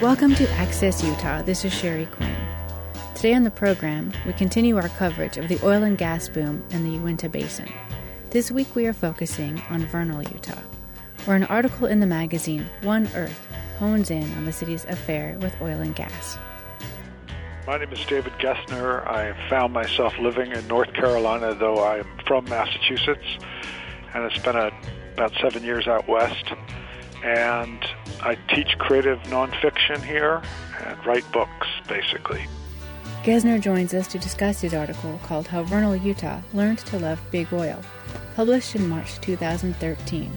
Welcome to Access Utah. This is Sheri Quinn. Today on the program, we continue our coverage of the oil and gas boom in the Uinta Basin. This week we are focusing on Vernal, Utah, where an article in the magazine One Earth hones in on the city's affair with oil and gas. My name is David Gessner. I found myself living in North Carolina, though I am from Massachusetts, and I spent a, about seven years out west. And I teach creative nonfiction here and write books, basically. Gessner joins us to discuss his article called How Vernal, Utah Learned to Love Big Oil, published in March 2013,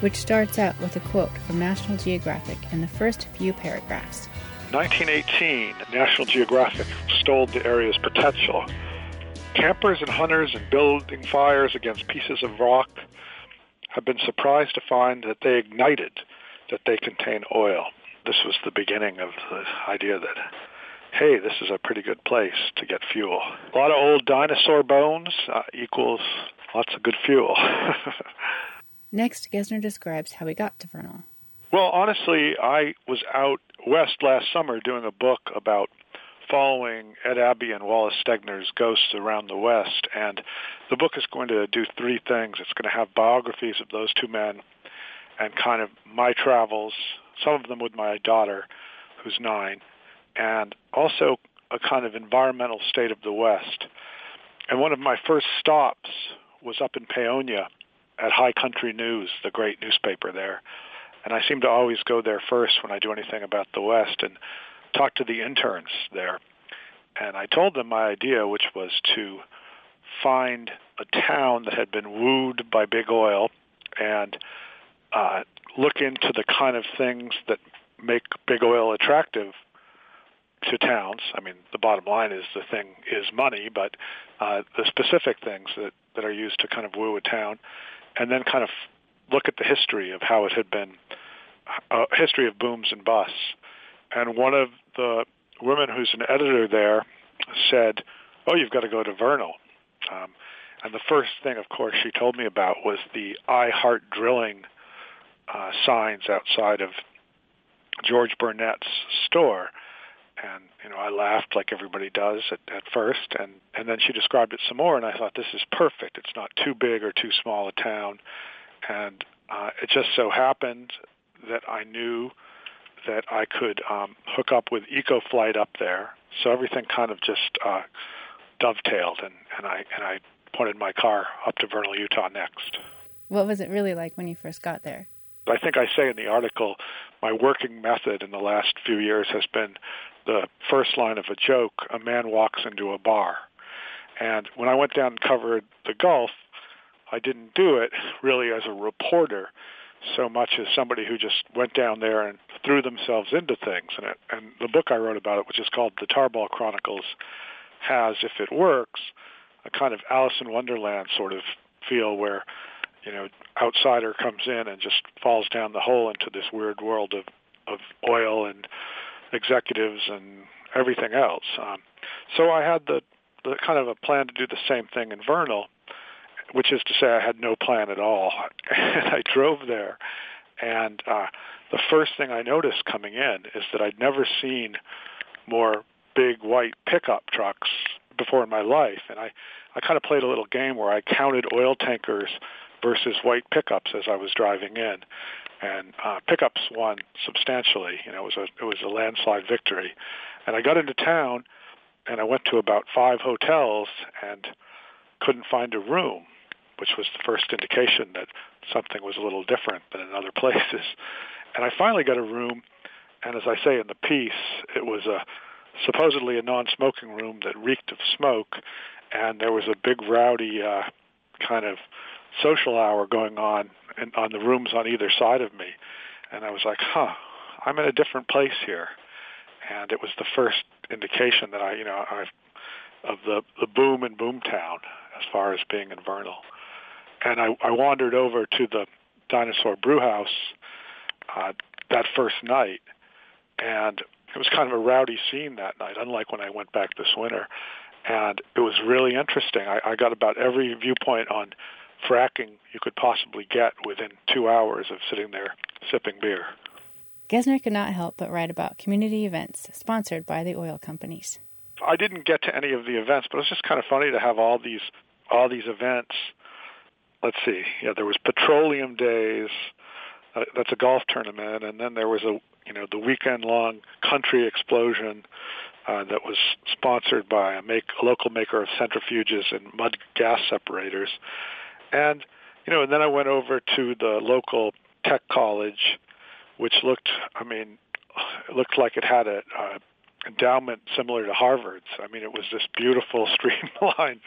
which starts out with a quote from National Geographic in the first few paragraphs. 1918, National Geographic stole the area's potential. Campers and hunters and building fires against pieces of rock have been surprised to find that they ignited, that they contain oil. This was the beginning of the idea that, hey, this is a pretty good place to get fuel. A lot of old dinosaur bones uh, equals lots of good fuel. Next, Gessner describes how he got to Vernal. Well, honestly, I was out west last summer doing a book about following Ed Abbey and Wallace Stegner's ghosts around the West. And the book is going to do three things. It's going to have biographies of those two men and kind of my travels, some of them with my daughter, who's nine, and also a kind of environmental state of the West. And one of my first stops was up in Paonia at High Country News, the great newspaper there. And I seem to always go there first when I do anything about the West. And talk to the interns there, and I told them my idea, which was to find a town that had been wooed by big oil and uh, look into the kind of things that make big oil attractive to towns. I mean, the bottom line is the thing is money, but uh, the specific things that, that are used to kind of woo a town, and then kind of look at the history of how it had been, a uh, history of booms and busts. And one of the women who's an editor there said, "Oh, you've got to go to Vernal." Um, and the first thing, of course, she told me about was the "I Heart Drilling" uh, signs outside of George Burnett's store. And you know, I laughed like everybody does at, at first, and and then she described it some more, and I thought this is perfect. It's not too big or too small a town, and uh, it just so happened that I knew that I could um, hook up with EcoFlight up there. So everything kind of just uh, dovetailed, and, and I and I pointed my car up to Vernal, Utah next. What was it really like when you first got there? I think I say in the article, my working method in the last few years has been the first line of a joke, a man walks into a bar. And when I went down and covered the Gulf, I didn't do it really as a reporter so much as somebody who just went down there and threw themselves into things. And, it, and the book I wrote about it, which is called The Tarball Chronicles, has, if it works, a kind of Alice in Wonderland sort of feel where, you know, outsider comes in and just falls down the hole into this weird world of, of oil and executives and everything else. Um, so I had the, the kind of a plan to do the same thing in Vernal, which is to say I had no plan at all. and I drove there, and uh, the first thing I noticed coming in is that I'd never seen more big white pickup trucks before in my life, and I I kind of played a little game where I counted oil tankers versus white pickups as I was driving in, and uh, pickups won substantially. You know, it was a it was a landslide victory, and I got into town, and I went to about five hotels and couldn't find a room which was the first indication that something was a little different than in other places. And I finally got a room, and as I say in the piece, it was a supposedly a non-smoking room that reeked of smoke, and there was a big rowdy uh, kind of social hour going on in, on the rooms on either side of me, and I was like, huh, I'm in a different place here, and it was the first indication that I, you know, I've of the the boom in Boomtown as far as being in Vernal and I, I wandered over to the Dinosaur Brew House uh, that first night, and it was kind of a rowdy scene that night, unlike when I went back this winter. And it was really interesting. I, I got about every viewpoint on fracking you could possibly get within two hours of sitting there sipping beer. Gessner could not help but write about community events sponsored by the oil companies. I didn't get to any of the events, but it was just kind of funny to have all these all these events. Let's see, yeah, there was Petroleum Days. Uh, that's a golf tournament, and then there was a you know the weekend long country explosion uh, that was sponsored by a, make, a local maker of centrifuges and mud gas separators, and you know, and then I went over to the local tech college, which looked, I mean, it looked like it had a, a endowment similar to Harvard's. I mean, it was this beautiful, streamlined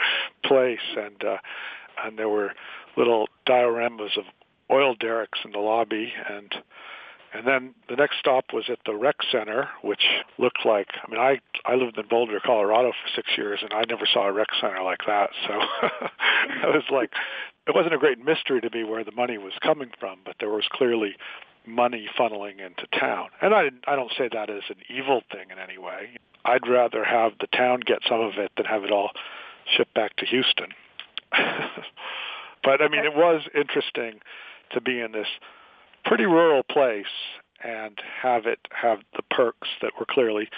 place, and uh, and there were little dioramas of oil derricks in the lobby, and and then the next stop was at the rec center, which looked like I mean I I lived in Boulder, Colorado for six years, and I never saw a rec center like that. So I was like, it wasn't a great mystery to me where the money was coming from, but there was clearly money funneling into town. And I I don't say that as an evil thing in any way. I'd rather have the town get some of it than have it all shipped back to Houston. but I mean, it was interesting to be in this pretty rural place and have it have the perks that were clearly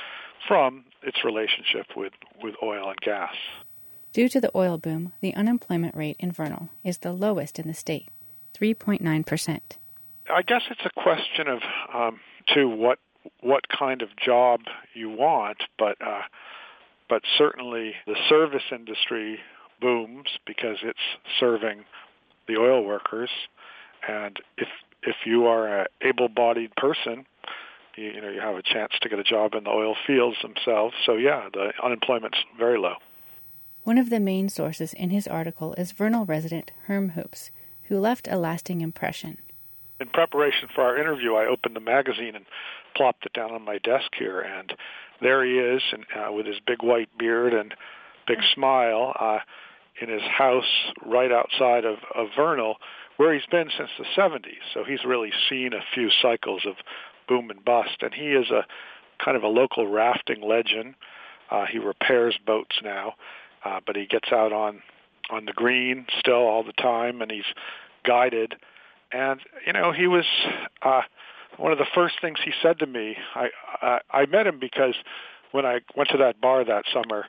from its relationship with, with oil and gas. Due to the oil boom, the unemployment rate in Vernal is the lowest in the state, 3.9%. I guess it's a question of um, to what what kind of job you want, but uh, but certainly the service industry booms because it's serving the oil workers, and if if you are a able-bodied person, you, you know you have a chance to get a job in the oil fields themselves. So yeah, the unemployment's very low. One of the main sources in his article is Vernal resident Herm Hoops, who left a lasting impression in preparation for our interview, I opened the magazine and plopped it down on my desk here, and there he is, and uh, with his big white beard and big smile, uh, in his house right outside of, of Vernal, where he's been since the 70s. So he's really seen a few cycles of boom and bust, and he is a kind of a local rafting legend. Uh, he repairs boats now, uh, but he gets out on on the green still all the time, and he's guided and you know he was uh, one of the first things he said to me. I, I I met him because when I went to that bar that summer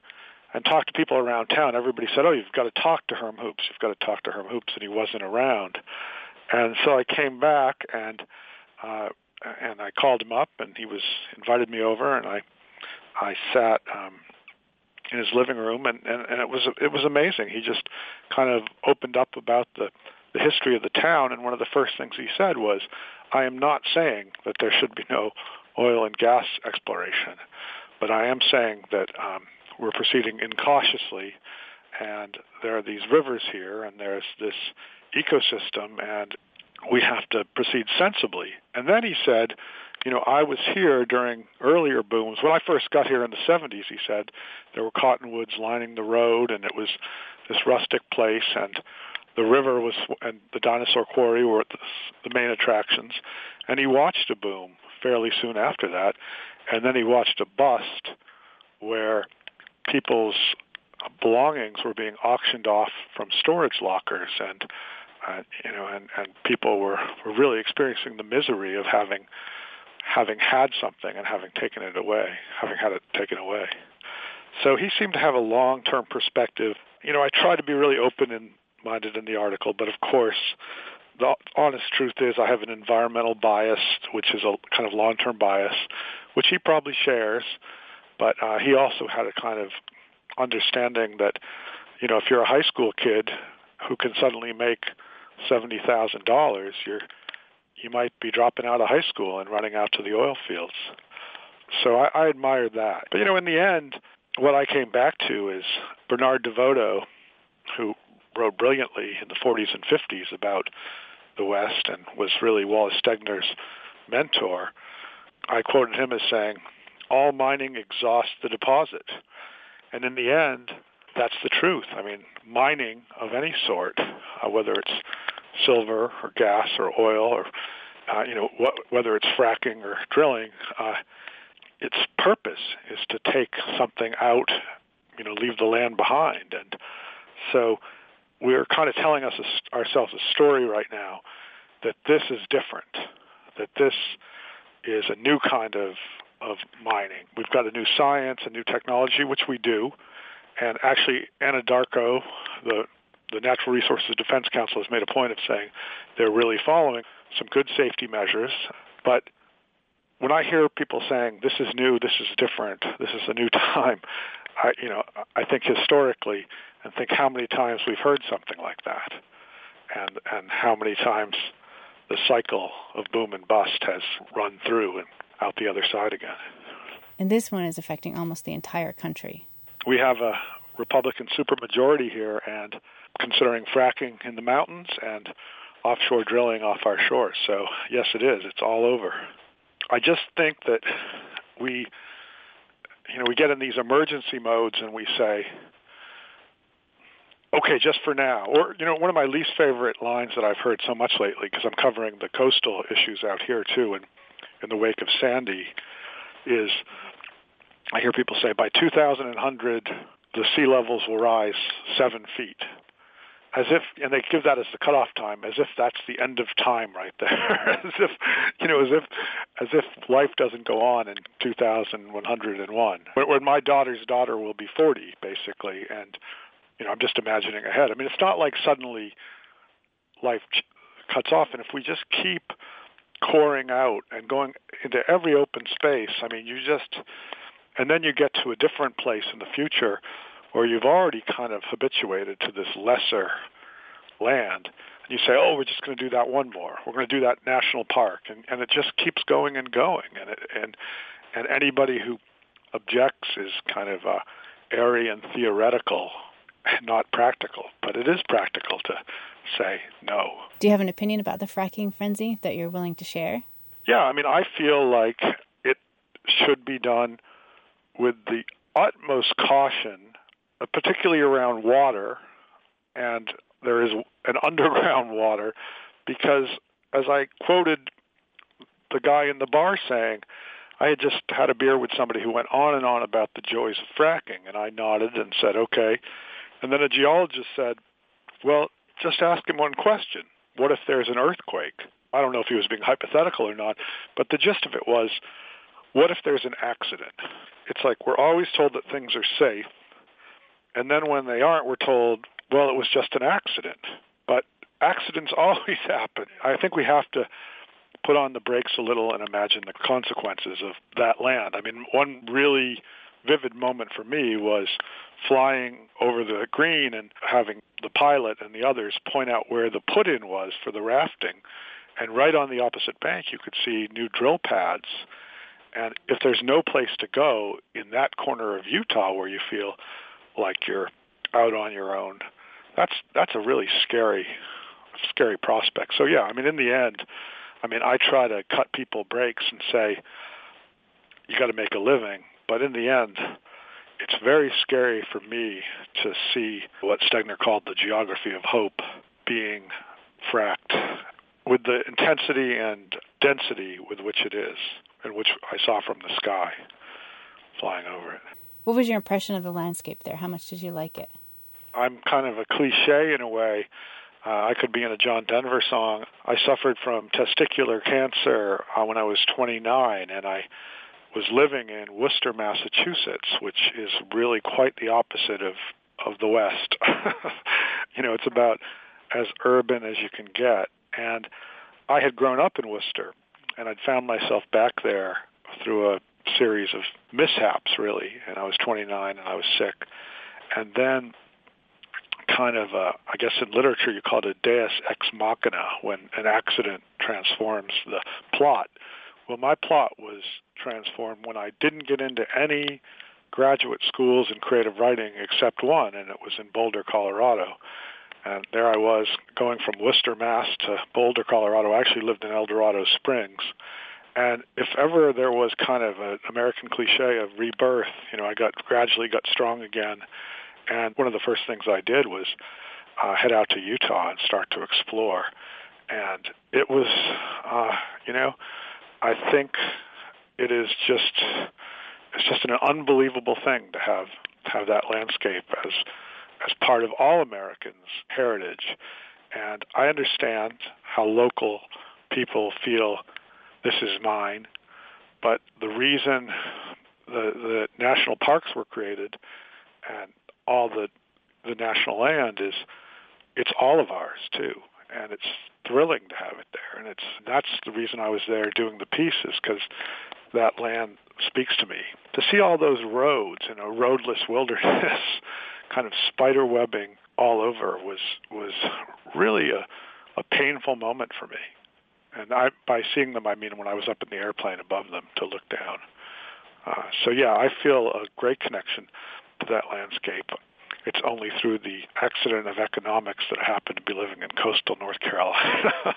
and talked to people around town, everybody said, "Oh, you've got to talk to Herm Hoops. You've got to talk to Herm Hoops," and he wasn't around. And so I came back and uh, and I called him up, and he was invited me over, and I I sat um, in his living room, and, and and it was it was amazing. He just kind of opened up about the the history of the town, and one of the first things he said was, I am not saying that there should be no oil and gas exploration, but I am saying that um, we're proceeding incautiously, and there are these rivers here, and there's this ecosystem, and we have to proceed sensibly. And then he said, you know, I was here during earlier booms. When I first got here in the 70s, he said, there were cottonwoods lining the road, and it was this rustic place, and the river was and the dinosaur quarry were the, the main attractions, and he watched a boom fairly soon after that, and then he watched a bust where people's belongings were being auctioned off from storage lockers and uh, you know and and people were were really experiencing the misery of having having had something and having taken it away having had it taken away. So he seemed to have a long term perspective. You know i try to be really open in minded in the article, but of course, the honest truth is I have an environmental bias, which is a kind of long-term bias, which he probably shares, but uh, he also had a kind of understanding that, you know, if you're a high school kid who can suddenly make seventy thousand dollars, you're you might be dropping out of high school and running out to the oil fields. So I, I admired that. But you know, in the end, what I came back to is Bernard DeVoto, who wrote brilliantly in the 40s and 50s about the West and was really Wallace Stegner's mentor. I quoted him as saying, all mining exhausts the deposit. And in the end, that's the truth. I mean, mining of any sort, uh, whether it's silver or gas or oil or, uh, you know, wh- whether it's fracking or drilling, uh, its purpose is to take something out, you know, leave the land behind. And so we're kind of telling us a, ourselves a story right now that this is different, that this is a new kind of of mining. We've got a new science, a new technology, which we do, and actually Anadarko, the the Natural Resources Defense Council, has made a point of saying they're really following some good safety measures, but when I hear people saying this is new, this is different, this is a new time, I you know I think historically and think how many times we've heard something like that, and and how many times the cycle of boom and bust has run through and out the other side again. And this one is affecting almost the entire country. We have a Republican supermajority here, and considering fracking in the mountains and offshore drilling off our shores. So yes, it is. It's all over. I just think that we, you know, we get in these emergency modes and we say, okay, just for now. Or, you know, one of my least favorite lines that I've heard so much lately, because I'm covering the coastal issues out here too, and in the wake of Sandy, is I hear people say by 2100 the sea levels will rise seven feet as if, and they give that as the cutoff time, as if that's the end of time right there, as if, you know, as if, as if life doesn't go on in 2101. When my daughter's daughter will be 40, basically, and you know, I'm just imagining ahead. I mean, it's not like suddenly life cuts off, and if we just keep coring out and going into every open space, I mean, you just, and then you get to a different place in the future or you've already kind of habituated to this lesser land, and you say, oh, we're just going to do that one more. We're going to do that national park, and, and it just keeps going and going. And it, and and anybody who objects is kind of uh, airy and theoretical, not practical. But it is practical to say no. Do you have an opinion about the fracking frenzy that you're willing to share? Yeah, I mean, I feel like it should be done with the utmost caution Uh, particularly around water, and there is an underground water, because as I quoted the guy in the bar saying, I had just had a beer with somebody who went on and on about the joys of fracking, and I nodded and said, okay. And then a geologist said, well, just ask him one question. What if there's an earthquake? I don't know if he was being hypothetical or not, but the gist of it was, what if there's an accident? It's like we're always told that things are safe, and then when they aren't, we're told, well, it was just an accident. But accidents always happen. I think we have to put on the brakes a little and imagine the consequences of that land. I mean, one really vivid moment for me was flying over the green and having the pilot and the others point out where the put-in was for the rafting. And right on the opposite bank, you could see new drill pads. And if there's no place to go in that corner of Utah where you feel like you're out on your own. That's that's a really scary scary prospect. So yeah, I mean in the end, I mean I try to cut people breaks and say you got to make a living, but in the end it's very scary for me to see what Stegner called the geography of hope being fracked with the intensity and density with which it is and which I saw from the sky flying over it. What was your impression of the landscape there? How much did you like it? I'm kind of a cliche in a way. Uh, I could be in a John Denver song. I suffered from testicular cancer uh, when I was 29, and I was living in Worcester, Massachusetts, which is really quite the opposite of of the West. you know, it's about as urban as you can get. And I had grown up in Worcester, and I'd found myself back there through a series of mishaps, really. And I was 29 and I was sick. And then kind of, uh, I guess in literature you call it a deus ex machina, when an accident transforms the plot. Well, my plot was transformed when I didn't get into any graduate schools in creative writing except one, and it was in Boulder, Colorado. And there I was going from Worcester, Mass to Boulder, Colorado. I actually lived in Eldorado Springs. And if ever there was kind of an American cliche of rebirth, you know, I got gradually got strong again. And one of the first things I did was uh, head out to Utah and start to explore. And it was, uh, you know, I think it is just it's just an unbelievable thing to have have that landscape as as part of all Americans' heritage. And I understand how local people feel this is mine. But the reason the, the national parks were created and all the the national land is it's all of ours too, and it's thrilling to have it there. And it's that's the reason I was there doing the pieces because that land speaks to me. To see all those roads in a roadless wilderness, kind of spider webbing all over, was was really a a painful moment for me. And I, by seeing them, I mean when I was up in the airplane above them to look down. Uh, so yeah, I feel a great connection to that landscape. It's only through the accident of economics that I happen to be living in coastal North Carolina.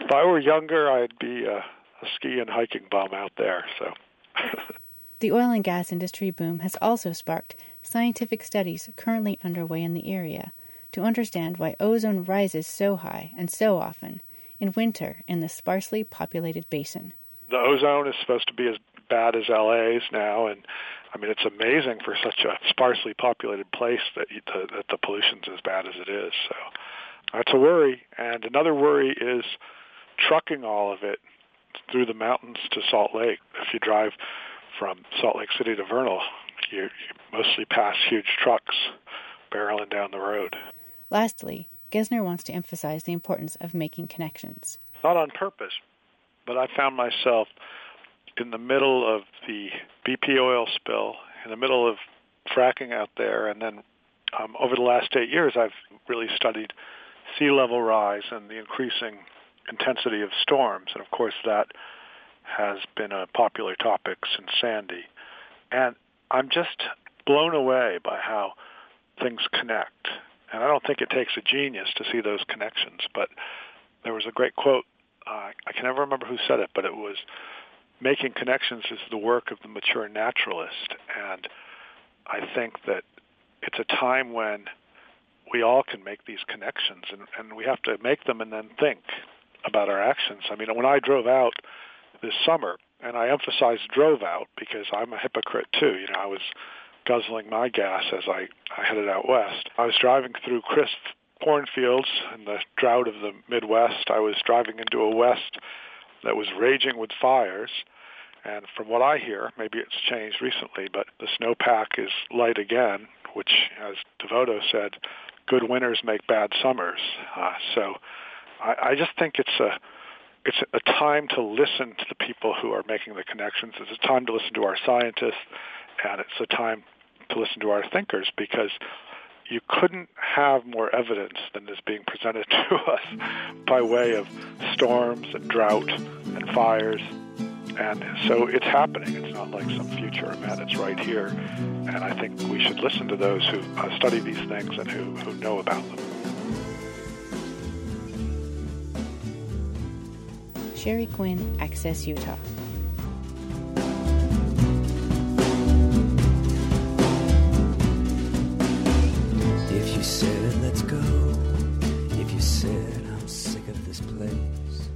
if I were younger, I'd be a, a ski and hiking bum out there. So. the oil and gas industry boom has also sparked scientific studies currently underway in the area to understand why ozone rises so high and so often in winter in the sparsely populated basin. The ozone is supposed to be as bad as LA's now, and I mean it's amazing for such a sparsely populated place that the, that the pollution's as bad as it is. So that's a worry. And another worry is trucking all of it through the mountains to Salt Lake. If you drive from Salt Lake City to Vernal, you, you mostly pass huge trucks barreling down the road. Lastly, Gessner wants to emphasize the importance of making connections. Not on purpose, but I found myself in the middle of the BP oil spill, in the middle of fracking out there, and then um, over the last eight years, I've really studied sea level rise and the increasing intensity of storms, and of course that has been a popular topic since Sandy. And I'm just blown away by how things connect. And I don't think it takes a genius to see those connections. But there was a great quote. Uh, I can never remember who said it, but it was, "Making connections is the work of the mature naturalist." And I think that it's a time when we all can make these connections, and, and we have to make them and then think about our actions. I mean, when I drove out this summer, and I emphasize drove out because I'm a hypocrite too. You know, I was guzzling my gas as I, I headed out west. I was driving through crisp cornfields in the drought of the Midwest. I was driving into a west that was raging with fires. And from what I hear, maybe it's changed recently, but the snowpack is light again, which, as DeVoto said, good winters make bad summers. Uh, so I, I just think it's a it's a time to listen to the people who are making the connections. It's a time to listen to our scientists, and it's a time to listen to our thinkers because you couldn't have more evidence than is being presented to us by way of storms and drought and fires. And so it's happening. It's not like some future event. It's right here. And I think we should listen to those who uh, study these things and who, who know about them. Sheri Quinn, Access Utah. Said, let's go. If you said, I'm sick of this place,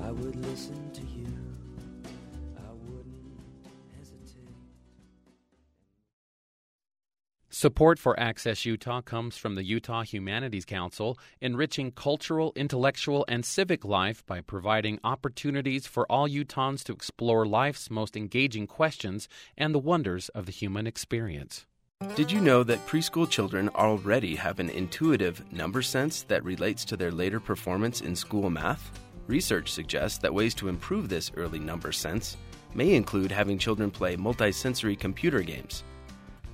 I would listen to you. I wouldn't hesitate. Support for Access Utah comes from the Utah Humanities Council, enriching cultural, intellectual, and civic life by providing opportunities for all Utahns to explore life's most engaging questions and the wonders of the human experience. Did you know that preschool children already have an intuitive number sense that relates to their later performance in school math? Research suggests that ways to improve this early number sense may include having children play multisensory computer games.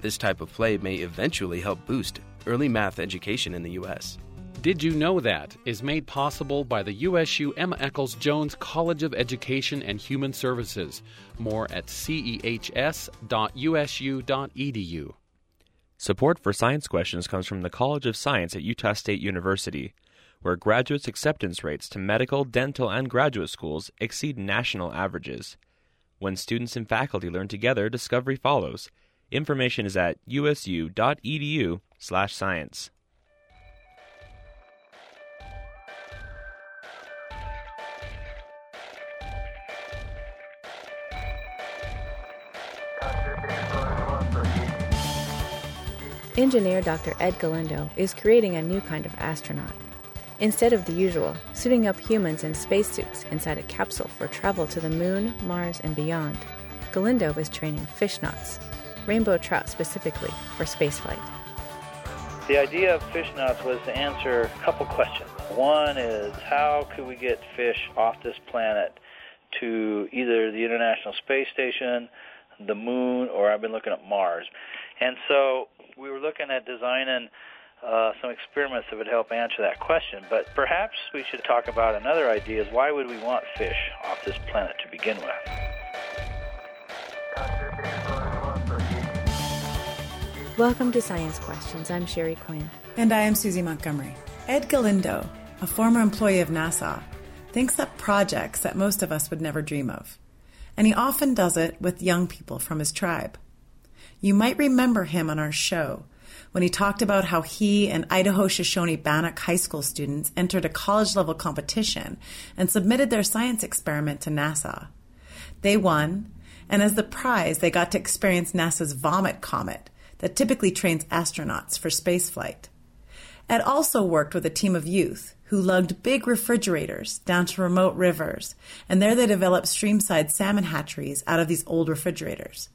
This type of play may eventually help boost early math education in the U.S. Did You Know That is made possible by the USU Emma Eccles Jones College of Education and Human Services. More at cehs.usu.edu. Support for science questions comes from the College of Science at Utah State University, where graduates' acceptance rates to medical, dental, and graduate schools exceed national averages. When students and faculty learn together, discovery follows. Information is at usu.edu/science. Engineer Dr. Ed Galindo is creating a new kind of astronaut. Instead of the usual, suiting up humans in spacesuits inside a capsule for travel to the moon, Mars, and beyond, Galindo is training fishnauts, rainbow trout specifically, for spaceflight. The idea of fishnauts was to answer a couple questions. One is how could we get fish off this planet to either the International Space Station, the moon, or I've been looking at Mars. And so we were looking at designing uh, some experiments that would help answer that question. But perhaps we should talk about another idea is why would we want fish off this planet to begin with? Welcome to Science Questions. I'm Sheri Quinn. And I am Susie Montgomery. Ed Galindo, a former employee of NASA, thinks up projects that most of us would never dream of. And he often does it with young people from his tribe. You might remember him on our show when he talked about how he and Idaho Shoshone Bannock High School students entered a college level competition and submitted their science experiment to NASA. They won, and as the prize, they got to experience NASA's Vomit Comet that typically trains astronauts for spaceflight. Ed also worked with a team of youth who lugged big refrigerators down to remote rivers, and there they developed streamside salmon hatcheries out of these old refrigerators.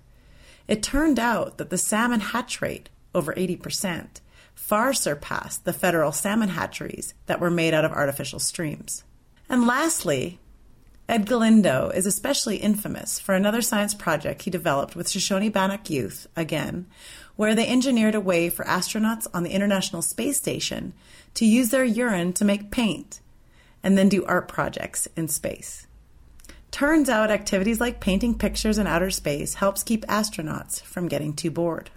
It turned out that the salmon hatch rate, over 80%, far surpassed the federal salmon hatcheries that were made out of artificial streams. And lastly, Ed Galindo is especially infamous for another science project he developed with Shoshone Bannock Youth, again, where they engineered a way for astronauts on the International Space Station to use their urine to make paint and then do art projects in space. Turns out activities like painting pictures in outer space helps keep astronauts from getting too bored.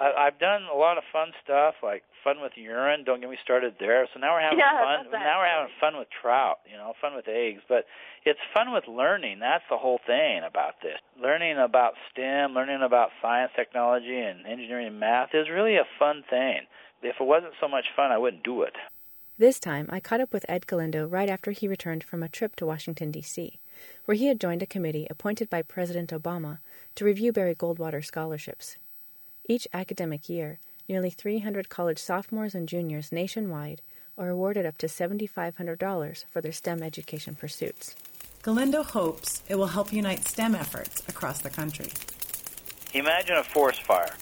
I've done a lot of fun stuff, like fun with urine. Don't get me started there. So now we're having yeah, fun. Now we're having fun with trout. You know, fun with eggs. But it's fun with learning. That's the whole thing about this. Learning about STEM, learning about science, technology, and engineering and math is really a fun thing. If it wasn't so much fun, I wouldn't do it. This time, I caught up with Ed Galindo right after he returned from a trip to Washington, D.C., where he had joined a committee appointed by President Obama to review Barry Goldwater scholarships. Each academic year, nearly 300 college sophomores and juniors nationwide are awarded up to $7,500 for their STEM education pursuits. Galindo hopes it will help unite STEM efforts across the country. Imagine a forest fire.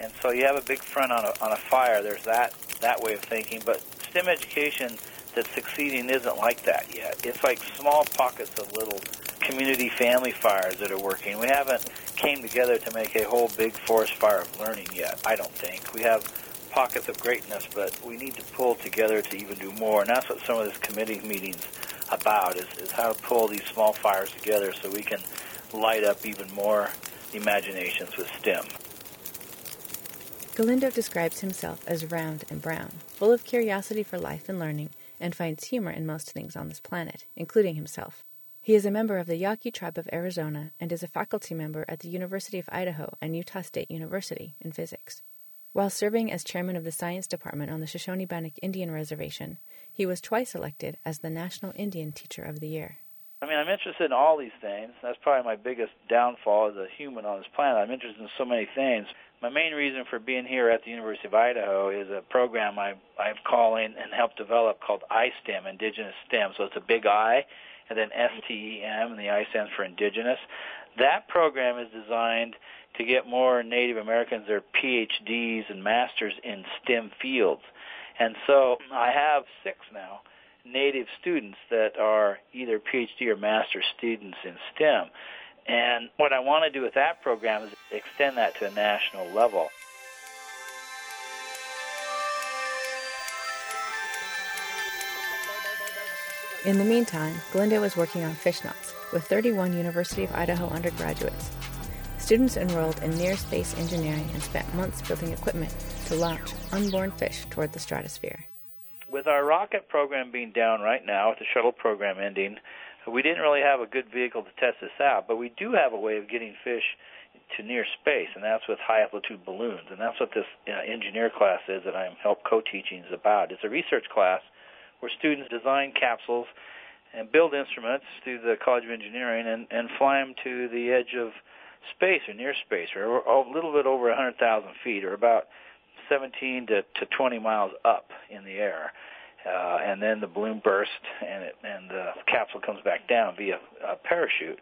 And so you have a big front on a, on a fire. There's that, that way of thinking. But STEM education that's succeeding isn't like that yet. It's like small pockets of little community family fires that are working. We haven't came together to make a whole big forest fire of learning yet. I don't think we have pockets of greatness, but we need to pull together to even do more. And that's what some of this committee meetings about is, is how to pull these small fires together so we can light up even more imaginations with STEM. Galindo describes himself as round and brown, full of curiosity for life and learning, and finds humor in most things on this planet, including himself. He is a member of the Yaqui tribe of Arizona and is a faculty member at the University of Idaho and Utah State University in physics. While serving as chairman of the science department on the Shoshone Bannock Indian Reservation, he was twice elected as the National Indian Teacher of the Year. I mean, I'm interested in all these things. That's probably my biggest downfall as a human on this planet. I'm interested in so many things. My main reason for being here at the University of Idaho is a program I, I'm calling and helped develop called iSTEM, Indigenous STEM. So it's a big I and then STEM, and the I stands for Indigenous. That program is designed to get more Native Americans their PhDs and masters in STEM fields. And so I have six now Native students that are either PhD or master students in STEM. And what I want to do with that program is extend that to a national level. In the meantime, Galindo was working on fishnauts with 31 University of Idaho undergraduates. Students enrolled in near space engineering and spent months building equipment to launch unborn fish toward the stratosphere. With our rocket program being down right now, with the shuttle program ending, we didn't really have a good vehicle to test this out, but we do have a way of getting fish to near space, and that's with high altitude balloons. And that's what this uh, engineer class is that I'm help co-teaching is about. It's a research class where students design capsules and build instruments through the College of Engineering and, and fly them to the edge of space or near space, or a little bit over 100,000 feet, or about 17 to, to 20 miles up in the air. Uh, and then the balloon bursts and it, and the capsule comes back down via a parachute.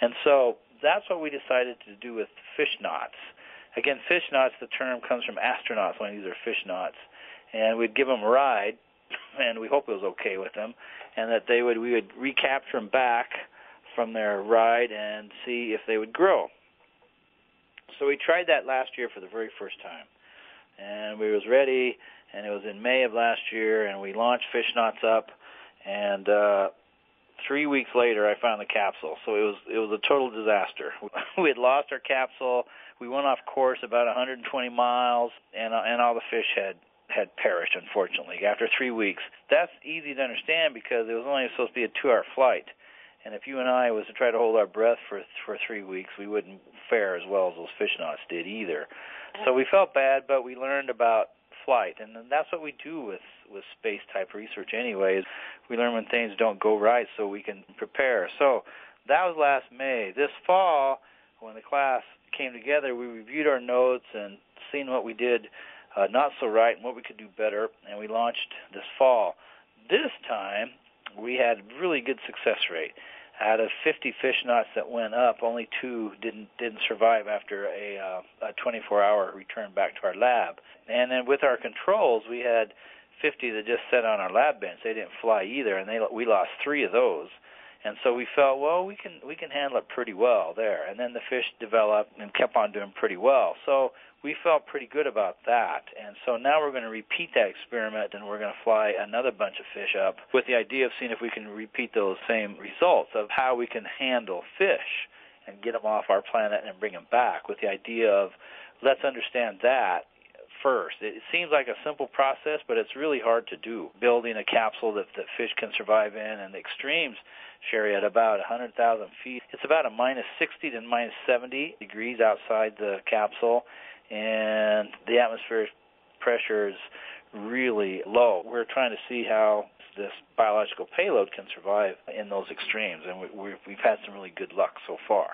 And so that's what we decided to do with fishnauts. Again, fish knots, the term comes from astronauts when these are fishnauts. And we'd give them a ride, and we hope it was okay with them, and that they would we would recapture them back from their ride and see if they would grow. So we tried that last year for the very first time, and we was ready, and it was in May of last year, and we launched Fishnauts up, and uh, three weeks later I found the capsule. So it was it was a total disaster. we had lost our capsule. We went off course about 120 miles, and uh, and all the fish had had perished unfortunately after three weeks. That's easy to understand because it was only supposed to be a two-hour flight. And if you and I was to try to hold our breath for for three weeks, we wouldn't fare as well as those fishnauts did either. So we felt bad, but we learned about flight, and that's what we do with with space type research. Anyways, we learn when things don't go right, so we can prepare. So that was last May. This fall, when the class came together, we reviewed our notes and seen what we did uh, not so right and what we could do better, and we launched this fall. This time, we had really good success rate. Out of 50 fish knots that went up, only two didn't didn't survive after a, uh, a 24-hour return back to our lab. And then with our controls, we had 50 that just sat on our lab bench. They didn't fly either, and they we lost three of those. And so we felt, well, we can we can handle it pretty well there. And then the fish developed and kept on doing pretty well. So we felt pretty good about that. And so now we're going to repeat that experiment and we're going to fly another bunch of fish up with the idea of seeing if we can repeat those same results of how we can handle fish and get them off our planet and bring them back with the idea of let's understand that first. It seems like a simple process, but it's really hard to do. Building a capsule that, that fish can survive in and the extremes, Sheri, at about 100,000 feet, it's about a minus 60 to minus 70 degrees outside the capsule and the atmospheric pressure is really low. We're trying to see how this biological payload can survive in those extremes, and we, have had some really good luck so far.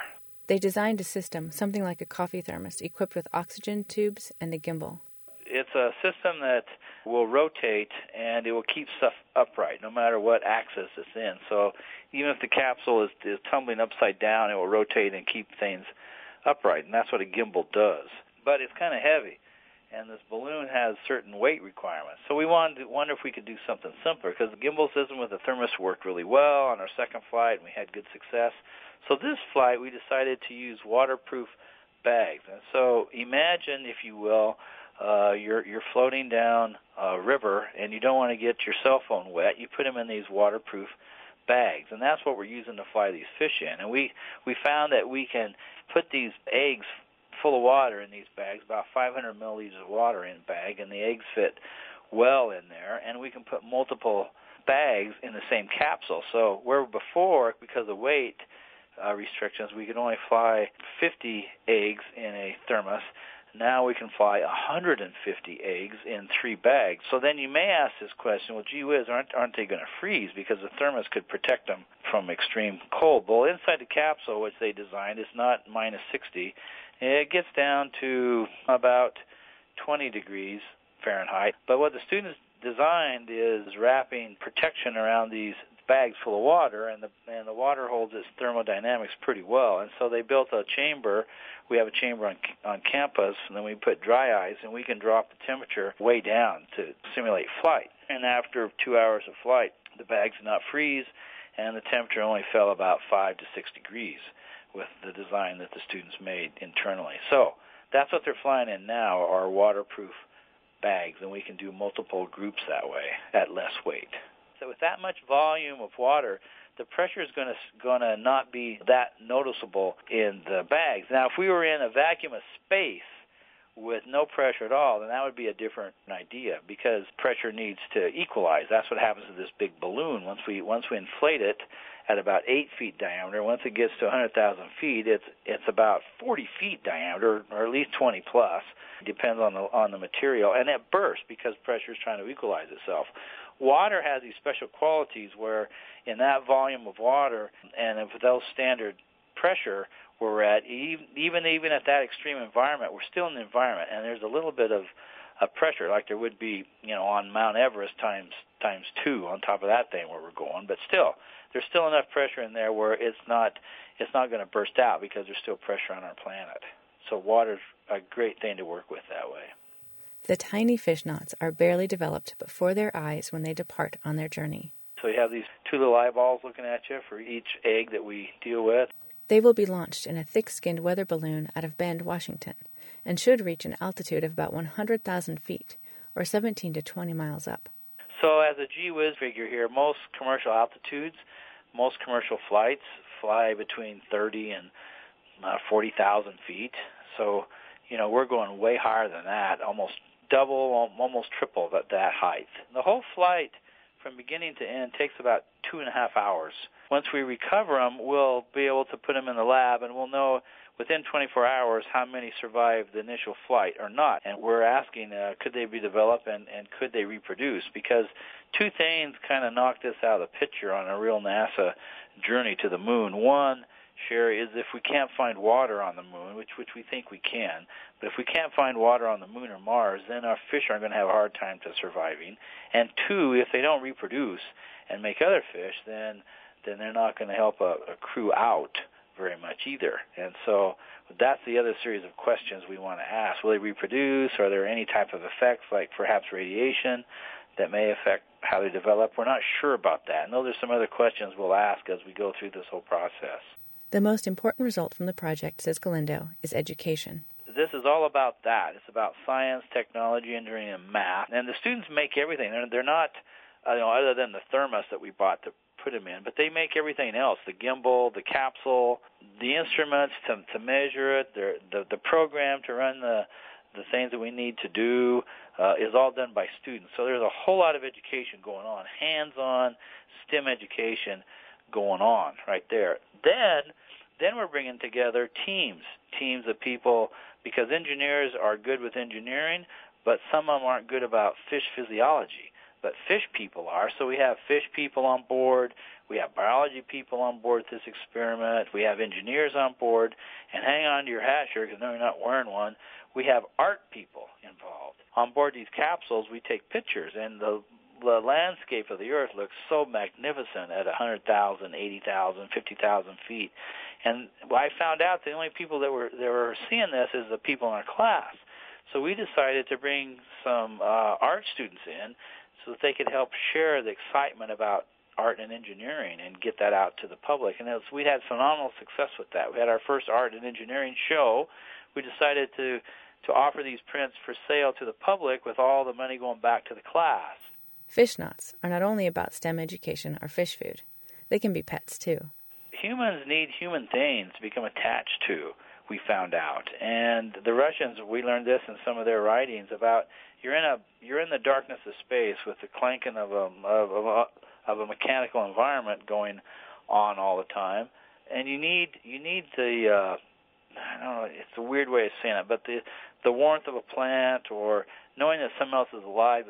They designed a system, something like a coffee thermos, equipped with oxygen tubes and a gimbal. It's a system that will rotate and it will keep stuff upright no matter what axis it's in. So even if the capsule is, is tumbling upside down, it will rotate and keep things upright, and that's what a gimbal does but it's kind of heavy, and this balloon has certain weight requirements. So we wanted to wonder if we could do something simpler because the gimbal system with the thermos worked really well on our second flight, and we had good success. So this flight, we decided to use waterproof bags. And so imagine, if you will, uh, you're you're floating down a river and you don't want to get your cell phone wet. You put them in these waterproof bags, and that's what we're using to fly these fish in. And we we found that we can put these eggs full of water in these bags, about 500 milliliters of water in bag, and the eggs fit well in there. And we can put multiple bags in the same capsule. So where before, because of weight uh, restrictions, we could only fly 50 eggs in a thermos. Now we can fly 150 eggs in three bags. So then you may ask this question, well, gee whiz, aren't, aren't they going to freeze? Because the thermos could protect them from extreme cold. Well, inside the capsule, which they designed, is not minus 60. It gets down to about 20 degrees Fahrenheit. But what the students designed is wrapping protection around these bags full of water, and the and the water holds its thermodynamics pretty well. And so they built a chamber. We have a chamber on on campus, and then we put dry ice, and we can drop the temperature way down to simulate flight. And after two hours of flight, the bags did not freeze, and the temperature only fell about five to six degrees with the design that the students made internally. So that's what they're flying in now are waterproof bags, and we can do multiple groups that way at less weight. So with that much volume of water, the pressure is going to going to not be that noticeable in the bags. Now, if we were in a vacuum of space with no pressure at all, then that would be a different idea because pressure needs to equalize. That's what happens to this big balloon. Once we once we inflate it, at about eight feet diameter. Once it gets to 100,000 feet, it's it's about 40 feet diameter, or at least 20 plus. Depends on the on the material, and it bursts because pressure is trying to equalize itself. Water has these special qualities where, in that volume of water, and if those standard pressure we're at, even even at that extreme environment, we're still in the environment, and there's a little bit of of pressure like there would be, you know, on Mount Everest times times two on top of that thing where we're going. But still, there's still enough pressure in there where it's not it's not going to burst out because there's still pressure on our planet. So water's a great thing to work with that way. The tiny fishnauts are barely developed before their eyes when they depart on their journey. So you have these two little eyeballs looking at you for each egg that we deal with. They will be launched in a thick skinned weather balloon out of Bend, Washington, and should reach an altitude of about 100,000 feet, or 17 to 20 miles up. So, as a gee whiz figure here, most commercial altitudes, most commercial flights fly between 30 and uh, 40,000 feet. So, you know, we're going way higher than that, almost double, almost triple that, that height. The whole flight from beginning to end takes about two and a half hours. Once we recover them, we'll be able to put them in the lab and we'll know within 24 hours how many survived the initial flight or not. And we're asking, uh, could they be developed and, and could they reproduce? Because two things kind of knocked us out of the picture on a real NASA journey to the moon. One, Sheri, is if we can't find water on the moon, which which we think we can, but if we can't find water on the moon or Mars, then our fish aren't going to have a hard time to surviving. And two, if they don't reproduce and make other fish, then then they're not going to help a, a crew out very much either. And so that's the other series of questions we want to ask. Will they reproduce? Are there any type of effects like perhaps radiation that may affect how they develop? We're not sure about that. And those are some other questions we'll ask as we go through this whole process. The most important result from the project, says Galindo, is education. This is all about that. It's about science, technology, engineering, and math. And the students make everything. They're, they're not, uh, you know, other than the thermos that we bought to put them in, but they make everything else: the gimbal, the capsule, the instruments to to measure it, the the, the program to run the the things that we need to do uh, is all done by students. So there's a whole lot of education going on, hands-on STEM education going on right there. Then then we're bringing together teams, teams of people, because engineers are good with engineering, but some of them aren't good about fish physiology. But fish people are, so we have fish people on board, we have biology people on board this experiment, we have engineers on board, and hang on to your hat, Sheri, because no, you're not wearing one. We have art people involved. On board these capsules, we take pictures, and the the landscape of the earth looks so magnificent at 100,000, 80,000, 50,000 feet. And I found out the only people that were that were seeing this is the people in our class. So we decided to bring some uh, art students in so that they could help share the excitement about art and engineering and get that out to the public. And was, we had phenomenal success with that. We had our first art and engineering show. We decided to to offer these prints for sale to the public with all the money going back to the class. Fishnauts are not only about STEM education or fish food, they can be pets too humans need human things to become attached to. We found out, and the Russians. We learned this in some of their writings about you're in a you're in the darkness of space with the clanking of a of, a of a mechanical environment going on all the time, and you need you need the uh, I don't know it's a weird way of saying it, but the the warmth of a plant or knowing that someone else is alive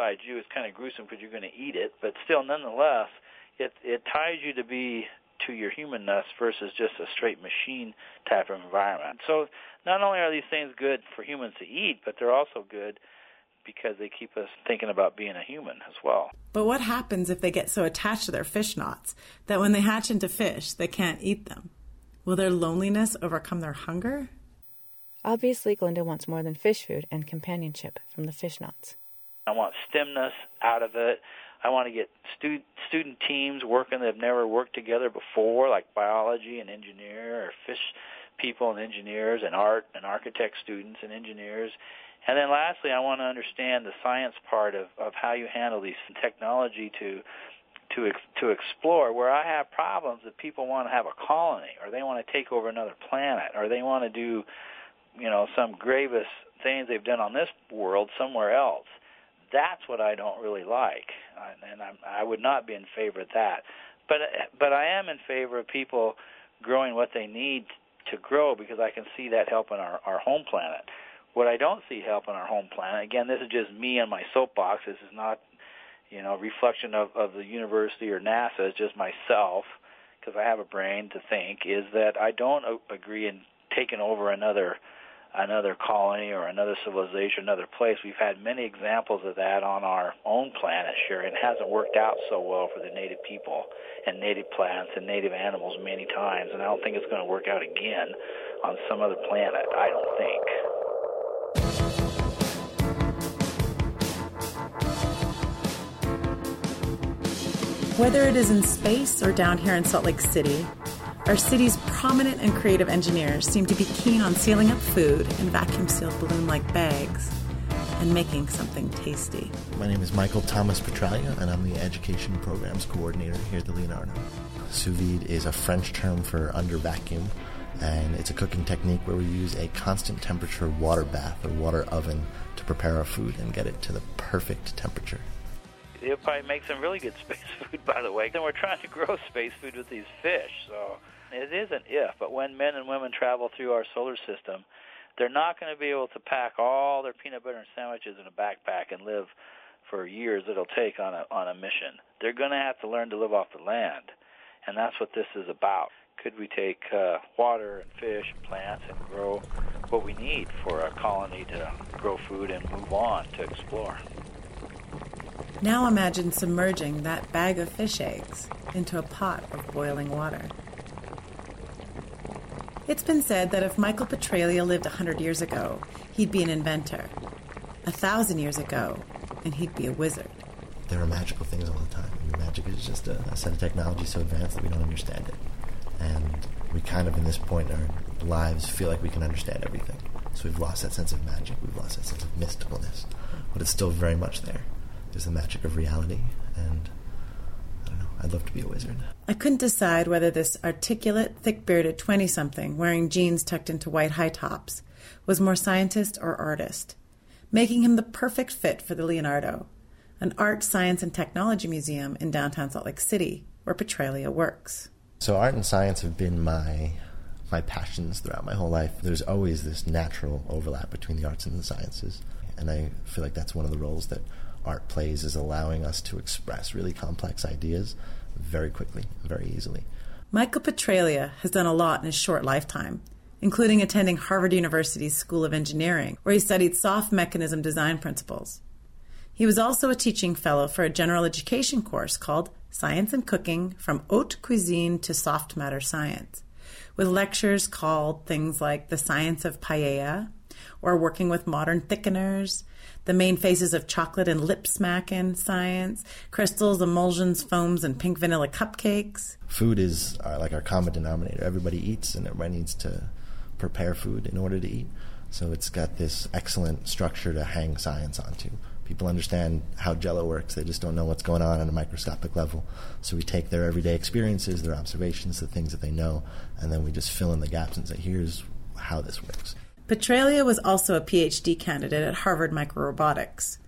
besides you is kind of gruesome because you're going to eat it, but still nonetheless it it ties you to be to your humanness versus just a straight machine type of environment. So not only are these things good for humans to eat, but they're also good because they keep us thinking about being a human as well. But what happens if they get so attached to their fishnauts that when they hatch into fish, they can't eat them? Will their loneliness overcome their hunger? Obviously, Galindo wants more than fish food and companionship from the fishnauts. I want stemness out of it. I want to get stu- student teams working that have never worked together before, like biology and engineer, or fish people and engineers, and art and architect students and engineers. And then lastly, I want to understand the science part of, of how you handle these technology to to ex, to explore. Where I have problems that people want to have a colony, or they want to take over another planet, or they want to do, you know, some gravest things they've done on this world somewhere else that's what I don't really like, and I'm, I would not be in favor of that. But but I am in favor of people growing what they need to grow because I can see that helping our our home planet. What I don't see helping our home planet, again, this is just me and my soapbox. This is not, you know, reflection of of the university or NASA. It's just myself because I have a brain to think. Is that I don't agree in taking over another another colony or another civilization, another place. We've had many examples of that on our own planet, Sheri, and it hasn't worked out so well for the native people and native plants and native animals many times, and I don't think it's going to work out again on some other planet. I don't think. Whether it is in space or down here in Salt Lake City, our city's prominent and creative engineers seem to be keen on sealing up food in vacuum sealed balloon like bags and making something tasty. My name is Michael Thomas Petralia, and I'm the Education Programs Coordinator here at the Leonardo. Sous vide is a French term for under vacuum, and it's a cooking technique where we use a constant temperature water bath or water oven to prepare our food and get it to the perfect temperature. It'll probably make some really good space food, by the way. And we're trying to grow space food with these fish, so it is an if. But when men and women travel through our solar system, they're not going to be able to pack all their peanut butter and sandwiches in a backpack and live for years it'll take on a on a mission. They're going to have to learn to live off the land, and that's what this is about. Could we take uh, water and fish and plants and grow what we need for a colony to grow food and move on to explore? Now imagine submerging that bag of fish eggs into a pot of boiling water. It's been said that if Michael Petralia lived hundred years ago, he'd be an inventor. A thousand years ago, and he'd be a wizard. There are magical things all the time. I mean, magic is just a, a set of technology so advanced that we don't understand it. And we kind of, in this point in our lives, feel like we can understand everything. So we've lost that sense of magic, we've lost that sense of mysticalness. But it's still very much there. there is the magic of reality. And I'd love to be a wizard. I couldn't decide whether this articulate, thick bearded 20 something wearing jeans tucked into white high tops was more scientist or artist, making him the perfect fit for the Leonardo, an art, science, and technology museum in downtown Salt Lake City where Petralia works. So, art and science have been my my passions throughout my whole life. There's always this natural overlap between the arts and the sciences. And I feel like that's one of the roles that art plays is allowing us to express really complex ideas very quickly, very easily. Michael Petralia has done a lot in his short lifetime, including attending Harvard University's School of Engineering, where he studied soft mechanism design principles. He was also a teaching fellow for a general education course called Science and Cooking From Haute Cuisine to Soft Matter Science, with lectures called things like The Science of Paella, or Working with Modern Thickeners, the main phases of chocolate and lip smacking science, crystals, emulsions, foams, and pink vanilla cupcakes. Food is uh, like our common denominator. Everybody eats, and everybody needs to prepare food in order to eat. So it's got this excellent structure to hang science onto. People understand how jello works, they just don't know what's going on at a microscopic level. So we take their everyday experiences, their observations, the things that they know, and then we just fill in the gaps and say, here's how this works. Petralia was also a PhD candidate at Harvard Microrobotics,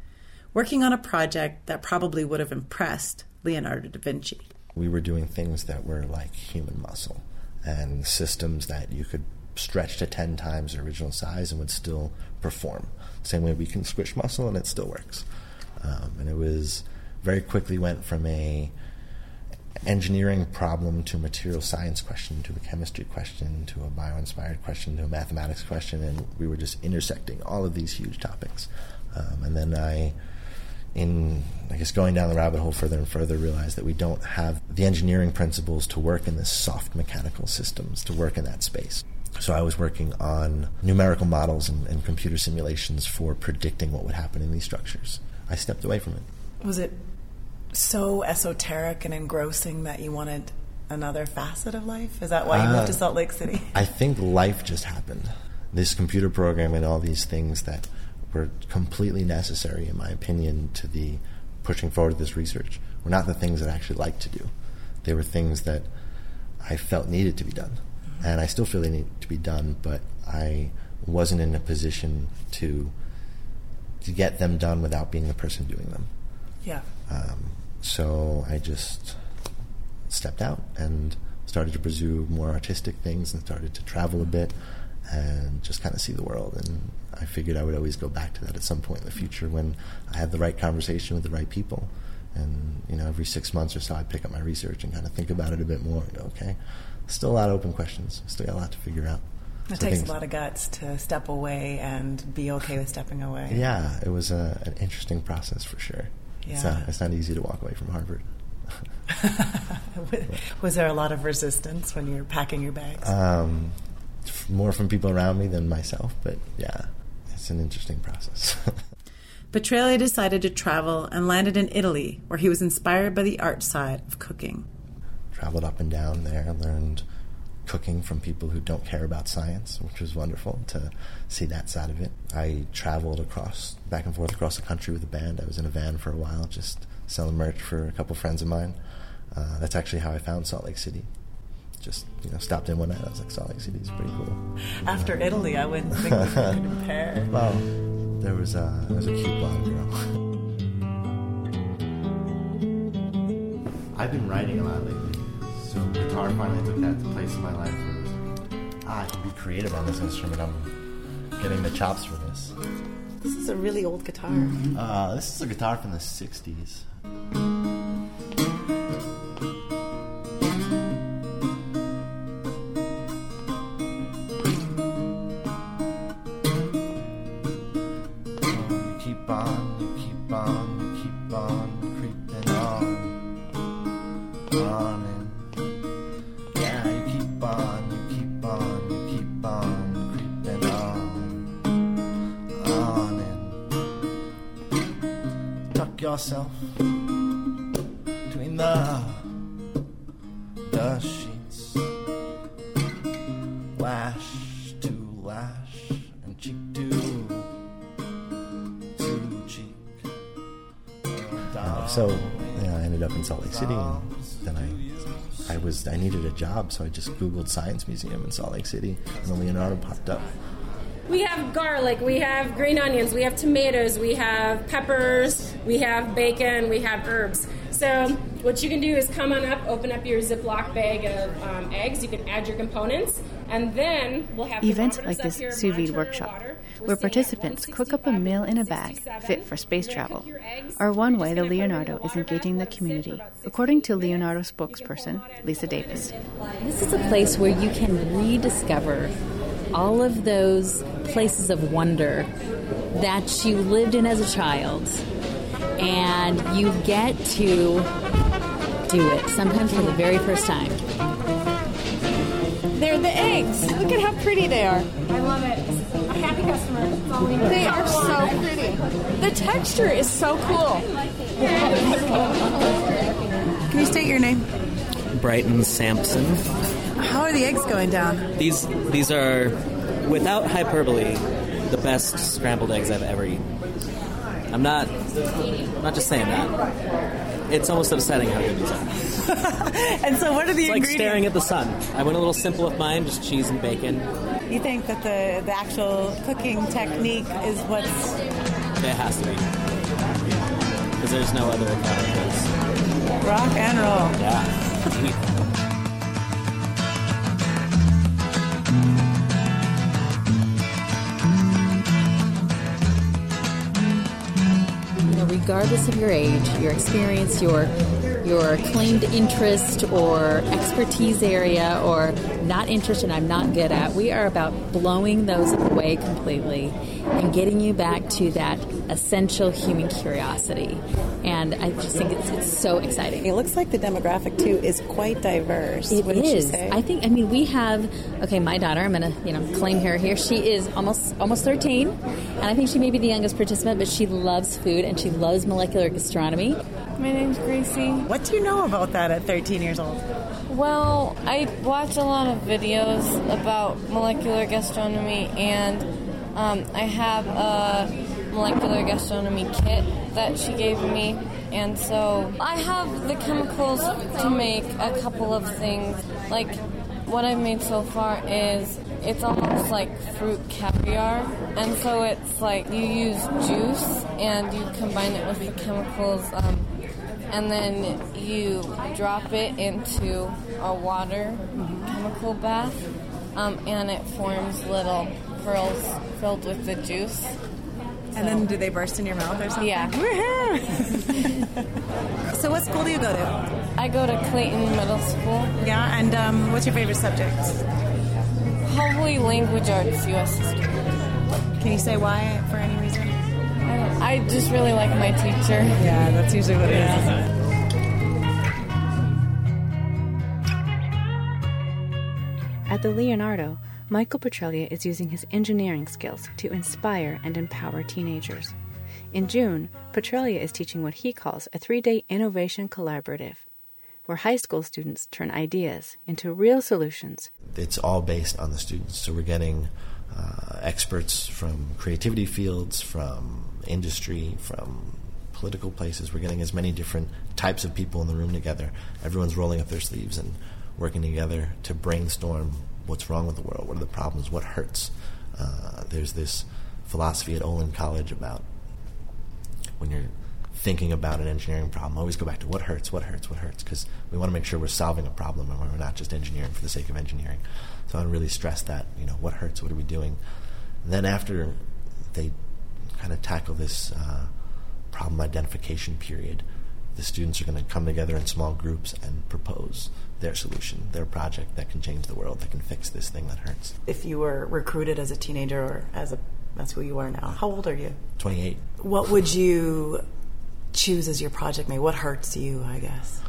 working on a project that probably would have impressed Leonardo da Vinci. We were doing things that were like human muscle and systems that you could stretch to 10 times the original size and would still perform. Same way we can squish muscle and it still works. Um, and it was very quickly went from a engineering problem to a material science question to a chemistry question to a bio-inspired question to a mathematics question, and we were just intersecting all of these huge topics. Um, and then I, in I guess going down the rabbit hole further and further, realized that we don't have the engineering principles to work in this soft mechanical systems to work in that space. So I was working on numerical models and, and computer simulations for predicting what would happen in these structures. I stepped away from it. Was it so esoteric and engrossing that you wanted another facet of life? Is that why you uh, moved to uh, Salt Lake City? I think life just happened. This computer program and all these things that were completely necessary, in my opinion, to the pushing forward of this research were not the things that I actually liked to do. They were things that I felt needed to be done. Mm-hmm. And I still feel they need to be done, but I wasn't in a position to to get them done without being the person doing them. Yeah. Um, so I just stepped out and started to pursue more artistic things and started to travel a bit and just kind of see the world. And I figured I would always go back to that at some point in the future when I had the right conversation with the right people. And you know, every six months or so, I'd pick up my research and kind of think about it a bit more. And go, okay, still a lot of open questions. Still got a lot to figure out. It So takes things- a lot of guts to step away and be okay with stepping away. Yeah, it was a, an interesting process for sure. It's, Yeah. not, it's not easy to walk away from Harvard. Was there a lot of resistance when you were packing your bags? Um, more from people around me than myself, but yeah, it's an interesting process. Petralia decided to travel and landed in Italy, where he was inspired by the art side of cooking. Traveled up and down there, learned cooking from people who don't care about science, which was wonderful to see that side of it. I traveled across, back and forth across the country with a band. I was in a van for a while, just selling merch for a couple friends of mine. Uh, that's actually how I found Salt Lake City. Just you know, stopped in one night. I was like, Salt Lake City is pretty cool. After Italy, I wouldn't think we could compare. Well, there was a there was a cute blonde girl. I've been writing a lot lately, so guitar finally took that to place in my life. Where it was ah, I can be creative on this instrument. I'm getting the chops for this. This is a really old guitar. Uh, this is a guitar from the '60s. So I just Googled Science Museum in Salt Lake City, and the Leonardo popped up. We have garlic, we have green onions, we have tomatoes, we have peppers, we have bacon, we have herbs. So what you can do is come on up, open up your Ziploc bag of um, eggs. You can add your components, and then we'll have Events like this sous vide workshop, water. We're where participants cook up a meal in a bag fit for space travel, cook your eggs. are one way just the gonna put them in Leonardo is engaging the bath, let it sit for community, according to minutes. Leonardo You can pull spokesperson Lisa Davis. This is a place where you can rediscover all of those places of wonder that you lived in as a child. And you get to do it, sometimes for the very first time. They're the eggs. Look at how pretty they are. I love it. A happy customer. That's all we need. They are so pretty. The texture is so cool. Can you state your name? Brighton Sampson. How are the eggs going down? These these are, without hyperbole, the best scrambled eggs I've ever eaten. I'm not I'm not just saying that. It's almost upsetting how good these are. And so, what are the It's like staring at the sun. I went a little simple with mine, just cheese and bacon. You think that the, the actual cooking technique is what's It has to be. Because there's no other account of this. rock and roll? Yeah. you know, regardless of your age, your experience, your your claimed interest or expertise area or not interest and I'm not good at, we are about blowing those away completely and getting you back to that essential human curiosity. And I just think it's, it's so exciting. It looks like the demographic too is quite diverse. It wouldn't you say? I think. I mean, we have. Okay, my daughter. I'm gonna, you know, claim her here. She is almost almost 13, and I think she may be the youngest participant, but she loves food and she loves molecular gastronomy. My name's Gracie. What do you know about that at 13 years old? Well, I watch a lot of videos about molecular gastronomy, and um, I have a molecular gastronomy kit that she gave me. And so I have the chemicals to make a couple of things. Like what I've made so far is it's almost like fruit caviar. And so it's like you use juice and you combine it with the chemicals. Um, and then you drop it into a water chemical bath, um, and it forms little pearls filled with the juice. And then do they burst in your mouth or something? Yeah. So, what school do you go to? I go to Clayton Middle School. Yeah, and um, what's your favorite subject? Probably language arts, U.S. history. Can you say why for any reason? I, I just really like my teacher. Yeah, that's usually what it is, isn't? At the Leonardo, Michael Petralia is using his engineering skills to inspire and empower teenagers. In June, Petralia is teaching what he calls a three day innovation collaborative, where high school students turn ideas into real solutions. It's all based on the students. So we're getting uh, experts from creativity fields, from industry, from political places. We're getting as many different types of people in the room together. Everyone's rolling up their sleeves and working together to brainstorm what's wrong with the world, what are the problems, what hurts. Uh, there's this philosophy at Olin College about when you're thinking about an engineering problem, always go back to what hurts, what hurts, what hurts, because we want to make sure we're solving a problem and we're not just engineering for the sake of engineering. So I really stress that, you know, what hurts, what are we doing? And then after they kind of tackle this uh, problem identification period, the students are going to come together in small groups and propose their solution, their project that can change the world, that can fix this thing that hurts. If you were recruited as a teenager or as a that's who you are now. How old are you? 28. What would you choose as your project mate? What hurts you, I guess?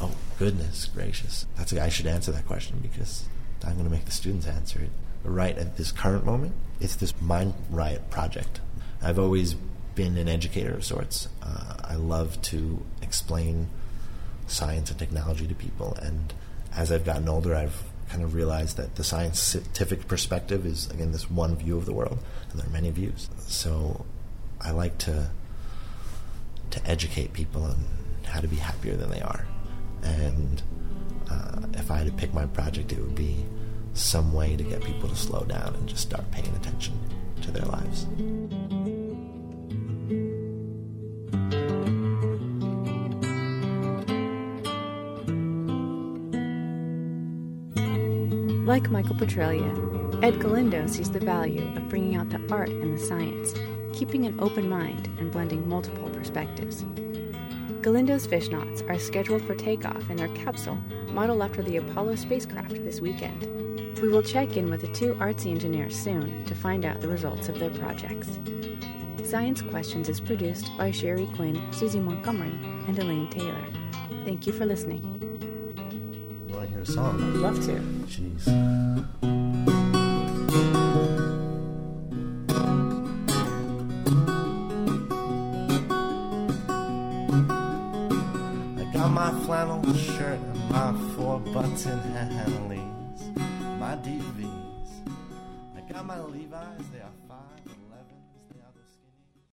Oh, goodness gracious. That's I should answer that question because I'm going to make the students answer it. Right at this current moment, it's this Mind Riot project. I've always been an educator of sorts. Uh, I love to explain science and technology to people, and as I've gotten older, I've kind of realized that the scientific perspective is again this one view of the world, and there are many views. So I like to to educate people on how to be happier than they are, and uh, if I had to pick my project, it would be some way to get people to slow down and just start paying attention to their lives. Like Michael Petralia, Ed Galindo sees the value of bringing out the art and the science, keeping an open mind and blending multiple perspectives. Galindo's fishnauts are scheduled for takeoff in their capsule modeled after the Apollo spacecraft this weekend. We will check in with the two artsy engineers soon to find out the results of their projects. Science Questions is produced by Sheri Quinn, Susie Montgomery, and Elaine Taylor. Thank you for listening want to hear a song. I'd love to. Jeez. I got my flannel shirt and my four button Henleys, my DVs. I got my Levi's, they are